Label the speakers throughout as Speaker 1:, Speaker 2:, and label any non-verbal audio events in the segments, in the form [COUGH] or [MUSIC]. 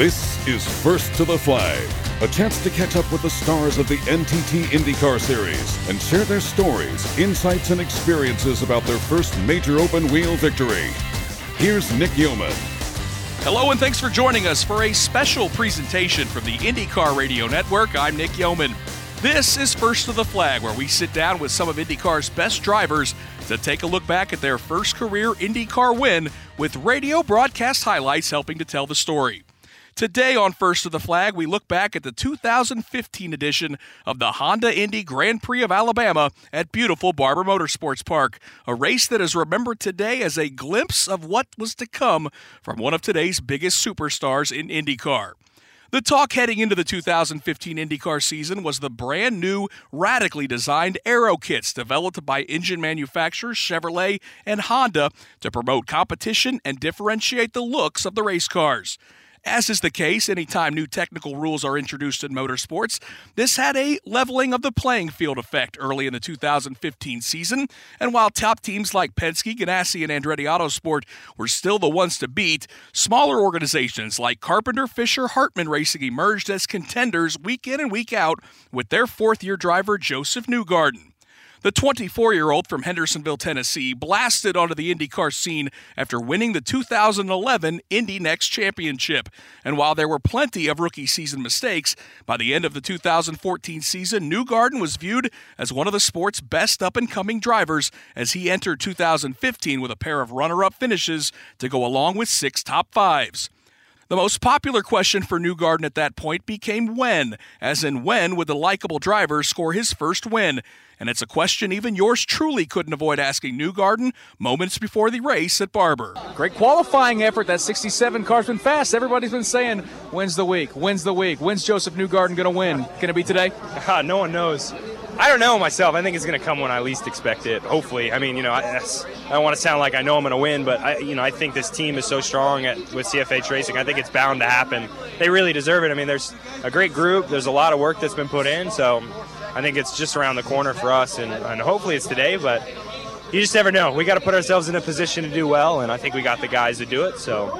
Speaker 1: This is First to the Flag, a chance to catch up with the stars of the NTT IndyCar Series and share their stories, insights, and experiences about their first major open wheel victory. Here's Nick Yeoman.
Speaker 2: Hello, and thanks for joining us for a special presentation from the IndyCar Radio Network. I'm Nick Yeoman. This is First to the Flag, where we sit down with some of IndyCar's best drivers to take a look back at their first career IndyCar win with radio broadcast highlights helping to tell the story. Today on First to the Flag, we look back at the 2015 edition of the Honda Indy Grand Prix of Alabama at beautiful Barber Motorsports Park, a race that is remembered today as a glimpse of what was to come from one of today's biggest superstars in IndyCar. The talk heading into the 2015 IndyCar season was the brand new, radically designed aero kits developed by engine manufacturers Chevrolet and Honda to promote competition and differentiate the looks of the race cars. As is the case anytime new technical rules are introduced in motorsports, this had a leveling of the playing field effect early in the 2015 season. And while top teams like Penske, Ganassi, and Andretti Autosport were still the ones to beat, smaller organizations like Carpenter, Fisher, Hartman Racing emerged as contenders week in and week out with their fourth year driver, Josef Newgarden. The 24 year old from Hendersonville, Tennessee, blasted onto the IndyCar scene after winning the 2011 Indy NXT Championship. And while there were plenty of rookie season mistakes, by the end of the 2014 season, Newgarden was viewed as one of the sport's best up and coming drivers as he entered 2015 with a pair of runner up finishes to go along with six top fives. The most popular question for Newgarden at that point became when, as in when would the likable driver score his first win? And it's a question even yours truly couldn't avoid asking Newgarden moments before the race at Barber.
Speaker 3: Great qualifying effort. That 67 car's been fast. Everybody's been saying, when's the week? When's the week? When's Josef Newgarden going to win? Going to be today? [LAUGHS]
Speaker 4: No one knows. I don't know myself. I think it's going to come when I least expect it. Hopefully, I mean, you know, I, I don't want to sound like I know I'm going to win, but I, you know, I think this team is so strong at, with CFH Racing. I think it's bound to happen. They really deserve it. I mean, there's a great group. There's a lot of work that's been put in, so I think it's just around the corner for us, and, and hopefully it's today. But you just never know. We got to put ourselves in a position to do well, and I think we got the guys to do it. So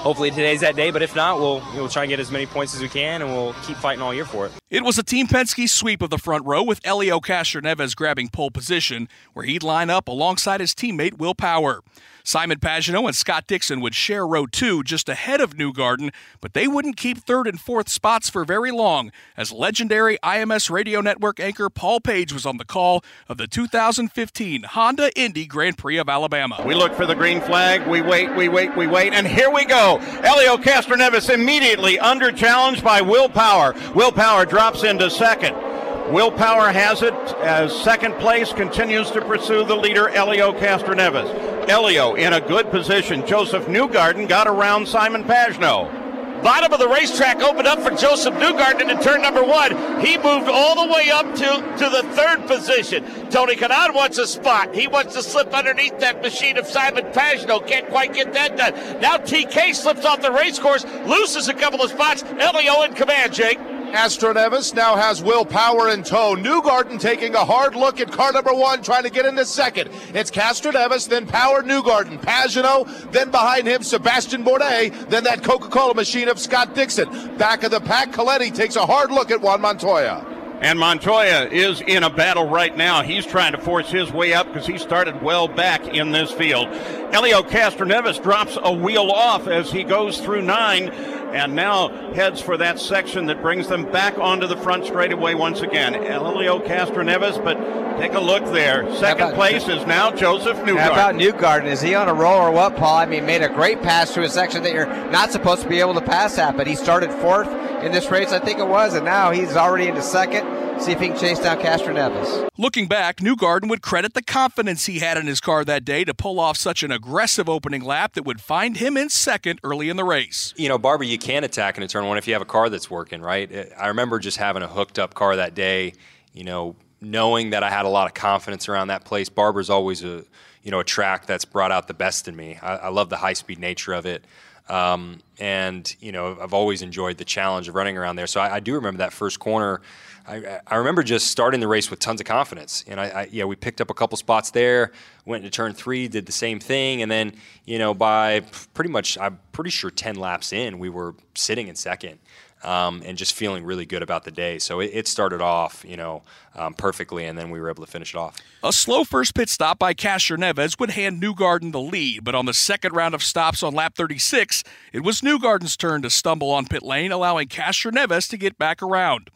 Speaker 4: hopefully today's that day. But if not, we'll we'll try and get as many points as we can, and we'll keep fighting all year for it.
Speaker 2: It was a Team Penske sweep of the front row with Helio Castroneves grabbing pole position, where he'd line up alongside his teammate Will Power. Simon Pagenaud and Scott Dixon would share row two just ahead of Newgarden, but they wouldn't keep third and fourth spots for very long, as legendary IMS radio network anchor Paul Page was on the call of the 2015 Honda Indy Grand Prix of Alabama.
Speaker 5: We look for the green flag, we wait, we wait, we wait, and here we go. Elio Castroneves immediately under challenged by Will Power. Will Power drops into second. Will Power has it as second place continues to pursue the leader, Elio Castroneves. Elio in a good position. Josef Newgarden got around Simon Pagenaud.
Speaker 6: Bottom of the racetrack opened up for Josef Newgarden in turn number one. He moved all the way up to, to the third position. Tony Kanaan wants a spot. He wants to slip underneath that machine of Simon Pagenaud. Can't quite get that done. Now TK slips off the race course, loses a couple of spots. Elio in command, Jake.
Speaker 7: Castroneves now has Will Power in tow. Newgarden taking a hard look at car number one, trying to get into second. It's Castroneves, then Power Newgarden, Pagenaud, then behind him Sebastian Bourdais, then that Coca-Cola machine of Scott Dixon. Back of the pack, Coletti takes a hard look at Juan Montoya.
Speaker 5: And Montoya is in a battle right now. He's trying to force his way up because he started well back in this field. Helio Castroneves drops a wheel off as he goes through nine and now heads for that section that brings them back onto the front straightaway once again. Helio Castroneves, but take a look there. Second about, place is now Josef Newgarden.
Speaker 8: How about Newgarden? Is he on a roll or what, Paul? I mean, made a great pass to a section that you're not supposed to be able to pass at, but he started fourth in this race, I think it was, and now he's already into second. See if he can chase down Castroneves.
Speaker 2: Looking back, Newgarden would credit the confidence he had in his car that day to pull off such an aggressive opening lap that would find him in second early in the race.
Speaker 9: You know, Barber, you can attack in a turn one if you have a car that's working, right? I remember just having a hooked up car that day, you know, knowing that I had a lot of confidence around that place. Barber's always a you know, a track that's brought out the best in me. I, I love the high speed nature of it. Um, and you know, I've always enjoyed the challenge of running around there. So I, I do remember that first corner. I, I, remember just starting the race with tons of confidence, and I, I, yeah, we picked up a couple spots there. Went into turn three, did the same thing, and then you know, by pretty much, I'm pretty sure ten laps in, we were sitting in second um, and just feeling really good about the day. So it, it started off, you know, um, perfectly, and then we were able to finish it off.
Speaker 2: A slow first pit stop by Castroneves would hand Newgarden the lead, but on the second round of stops on lap 36, it was Newgarden's turn to stumble on pit lane, allowing Castroneves to get back around.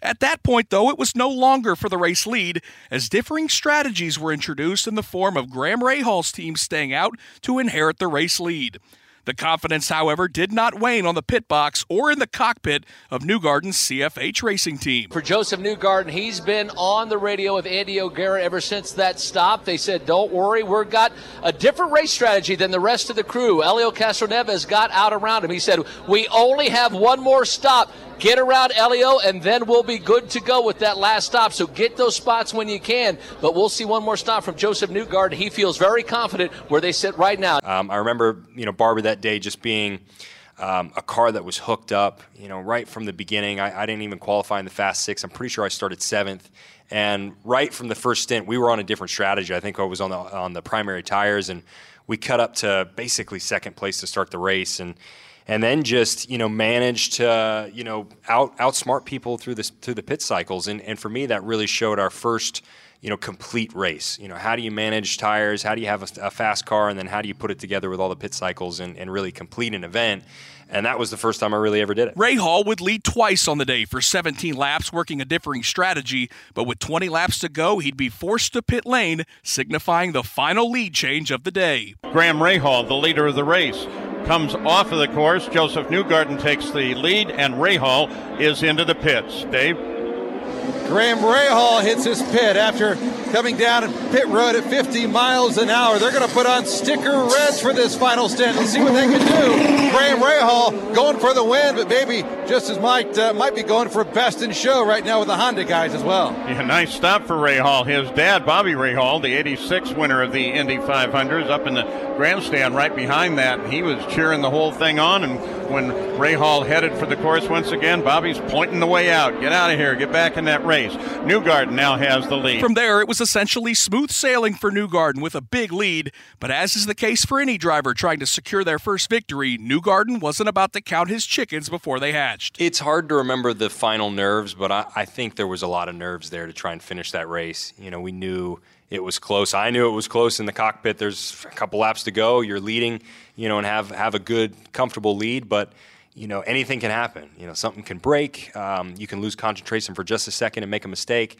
Speaker 2: At that point, though, it was no longer for the race lead, as differing strategies were introduced in the form of Graham Rahal's team staying out to inherit the race lead. The confidence, however, did not wane on the pit box or in the cockpit of Newgarden's CFH racing team.
Speaker 10: For Josef Newgarden, he's been on the radio with Andy O'Gara ever since that stop. They said, Don't worry, we've got a different race strategy than the rest of the crew. Elio Castroneves got out around him. He said, We only have one more stop. Get around Elio, and then we'll be good to go with that last stop. So get those spots when you can. But we'll see one more stop from Josef Newgarden. He feels very confident where they sit right now.
Speaker 9: Um, I remember, you know, Barber that day just being. Um, a car that was hooked up, you know, right from the beginning. I, I, didn't even qualify in the Fast Six. I'm pretty sure I started seventh, and right from the first stint, we were on a different strategy. I think I was on the on the primary tires, and we cut up to basically second place to start the race, and and then just you know manage to you know out outsmart people through this through the pit cycles. And and for me, that really showed our first you know complete race. You know how do you manage tires? How do you have a, a fast car? And then how do you put it together with all the pit cycles and, and really complete an event? And that was the first time I really ever did it.
Speaker 2: Rahal would lead twice on the day for 17 laps, working a differing strategy. But with 20 laps to go, he'd be forced to pit lane, signifying the final lead change of the day.
Speaker 5: Graham Rahal, the leader of the race, comes off of the course. Josef Newgarden takes the lead, and Rahal is into the pits. Dave?
Speaker 11: Graham Rahal hits his pit after coming down pit road at 50 miles an hour. They're going to put on sticker reds for this final stint. Let's see what they can do. Graham Rahal going for the win, but maybe just as might uh, might be going for best in show right now with the Honda guys as well.
Speaker 5: Yeah, nice stop for Rahal. His dad, Bobby Rahal, the 86 winner of the Indy 500s, up in the grandstand right behind that. He was cheering the whole thing on, and when Rahal headed for the course once again, Bobby's pointing the way out. Get out of here. Get back in that race. Newgarden now has the lead.
Speaker 2: From there, it was essentially smooth sailing for Newgarden with a big lead. But as is the case for any driver trying to secure their first victory, Newgarden wasn't about to count his chickens before they hatched.
Speaker 9: It's hard to remember the final nerves, but I, I think there was a lot of nerves there to try and finish that race. You know, we knew it was close. I knew it was close in the cockpit. There's a couple laps to go. You're leading, you know, and have have a good, comfortable lead, but you know anything can happen. You know, something can break. Um, you can lose concentration for just a second and make a mistake.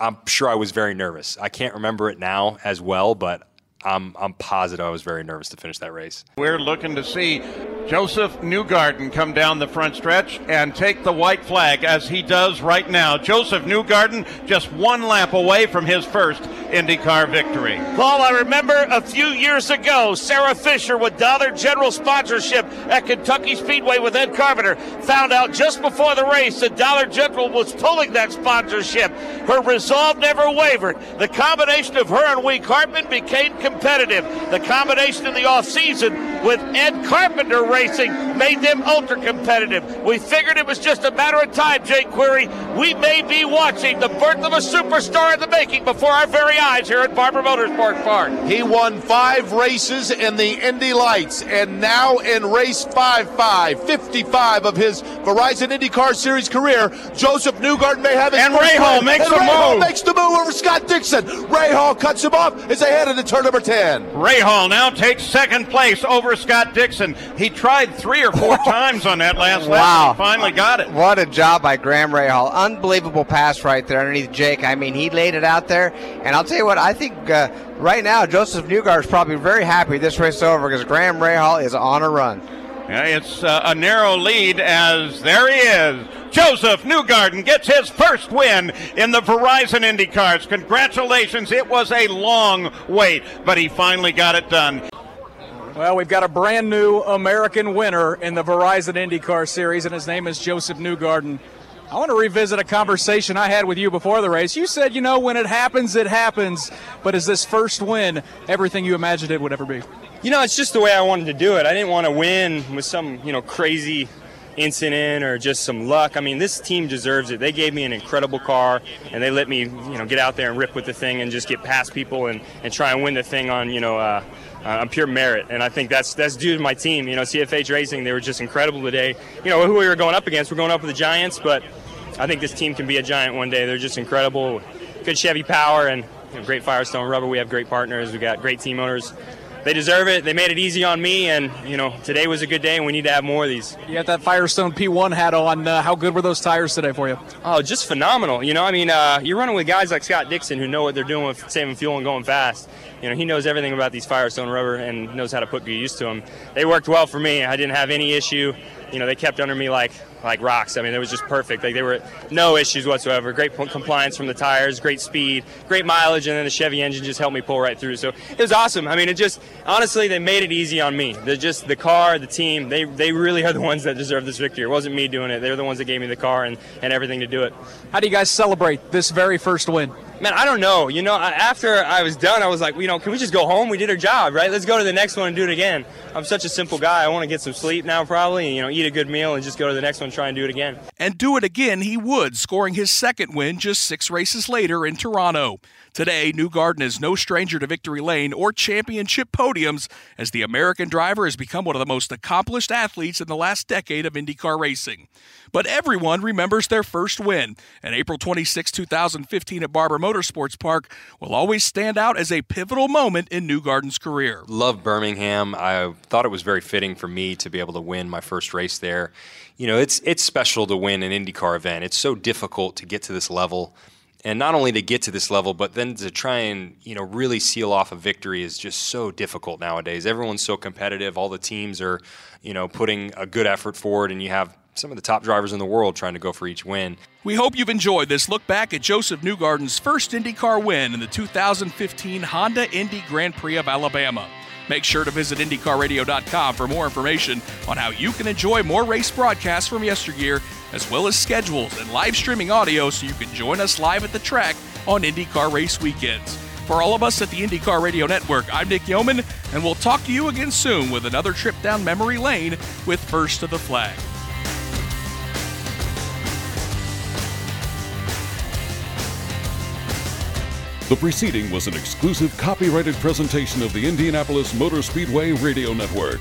Speaker 9: I'm sure I was very nervous. I can't remember it now as well, but I'm, I'm positive I was very nervous to finish that race.
Speaker 5: We're looking to see Josef Newgarden come down the front stretch and take the white flag as he does right now. Josef Newgarden just one lap away from his first IndyCar victory.
Speaker 6: Paul, I remember a few years ago, Sarah Fisher with Dollar General sponsorship at Kentucky Speedway with Ed Carpenter found out just before the race that Dollar General was pulling that sponsorship. Her resolve never wavered. The combination of her and Wink Hartman became competitive. The combination in the offseason with Ed Carpenter racing made them ultra competitive. We figured it was just a matter of time, Jake Query. We may be watching the birth of a superstar in the making before our very eyes here at Barber Motorsports Park.
Speaker 7: He won five races in the Indy Lights, and now in race 5 5, 55 of his Verizon IndyCar Series career, Josef Newgarden may have his
Speaker 5: And Rahal makes the move.
Speaker 7: makes the move over Scott Dixon. Rahal cuts him off as they head into turn number 10.
Speaker 5: Rahal now takes second place over Scott Dixon. He tried three or four [LAUGHS] times on that last lap.
Speaker 8: Wow.
Speaker 5: and finally got it.
Speaker 8: What a job by Graham Rahal. Unbelievable pass right there underneath Jake. I mean, he laid it out there. And I'll tell you what, I think uh, right now Josef Newgard is probably very happy this race is over because Graham Rahal is on a run.
Speaker 5: Yeah, it's uh, a narrow lead as there he is. Josef Newgarden gets his first win in the Verizon IndyCars. Congratulations. It was a long wait, but he finally got it done.
Speaker 3: Well, we've got a brand new American winner in the Verizon IndyCar Series, and his name is Josef Newgarden. I want to revisit a conversation I had with you before the race. You said, you know, when it happens, it happens. But is this first win everything you imagined it would ever be?
Speaker 4: You know, it's just the way I wanted to do it. I didn't want to win with some, you know, crazy incident or just some luck. I mean, this team deserves it. They gave me an incredible car, and they let me, you know, get out there and rip with the thing and just get past people and, and try and win the thing on, you know, uh, uh, on pure merit. And I think that's that's due to my team. You know, CFH Racing, they were just incredible today. You know, who we were going up against, we're going up with the Giants, but I think this team can be a giant one day. They're just incredible. Good Chevy power and you know, great Firestone rubber. We have great partners. We've got great team owners they deserve it. They made it easy on me, and you know today was a good day, and we need to have more of these.
Speaker 3: You got that Firestone P1 hat on. Uh, how good were those tires today for you?
Speaker 4: Oh, just phenomenal. You know, I mean, uh, you're running with guys like Scott Dixon who know what they're doing with saving fuel and going fast. You know, he knows everything about these Firestone rubber and knows how to put you used to them. They worked well for me. I didn't have any issue. You know, they kept under me like like rocks. I mean, it was just perfect. Like they were no issues whatsoever. Great compliance from the tires, great speed, great mileage, and then the Chevy engine just helped me pull right through. So it was awesome. I mean, it just honestly they made it easy on me. They're just the car, the team. They they really are the ones that deserve this victory. It wasn't me doing it. They're the ones that gave me the car and, and everything to do it.
Speaker 3: How do you guys celebrate this very first win?
Speaker 4: Man, I don't know. You know, after I was done, I was like, you know, can we just go home? We did our job, right? Let's go to the next one and do it again. I'm such a simple guy. I want to get some sleep now, probably, and, you know, eat a good meal and just go to the next one, try and do it again.
Speaker 2: And do it again, he would, scoring his second win just six races later in Toronto. Today, Newgarden is no stranger to victory lane or championship podiums, as the American driver has become one of the most accomplished athletes in the last decade of IndyCar racing. But everyone remembers their first win, and April 26, 2015 at Barber Motorsports Park will always stand out as a pivotal moment in Newgarden's career.
Speaker 9: Love Birmingham. I thought it was very fitting for me to be able to win my first race there. You know, it's it's special to win an IndyCar event. It's so difficult to get to this level and not only to get to this level, but then to try and you know really seal off a victory is just so difficult nowadays. Everyone's so competitive. All the teams are you know putting a good effort forward, and you have some of the top drivers in the world trying to go for each win.
Speaker 2: We hope you've enjoyed this look back at Josef Newgarden's first IndyCar win in the 2015 Honda Indy Grand Prix of Alabama. Make sure to visit IndyCarRadio.com for more information on how you can enjoy more race broadcasts from yesteryear, as well as schedules and live streaming audio so you can join us live at the track on IndyCar race weekends. For all of us at the IndyCar Radio Network, I'm Nick Yeoman, and we'll talk to you again soon with another trip down memory lane with First to the Flag.
Speaker 1: The preceding was an exclusive copyrighted presentation of the Indianapolis Motor Speedway Radio Network.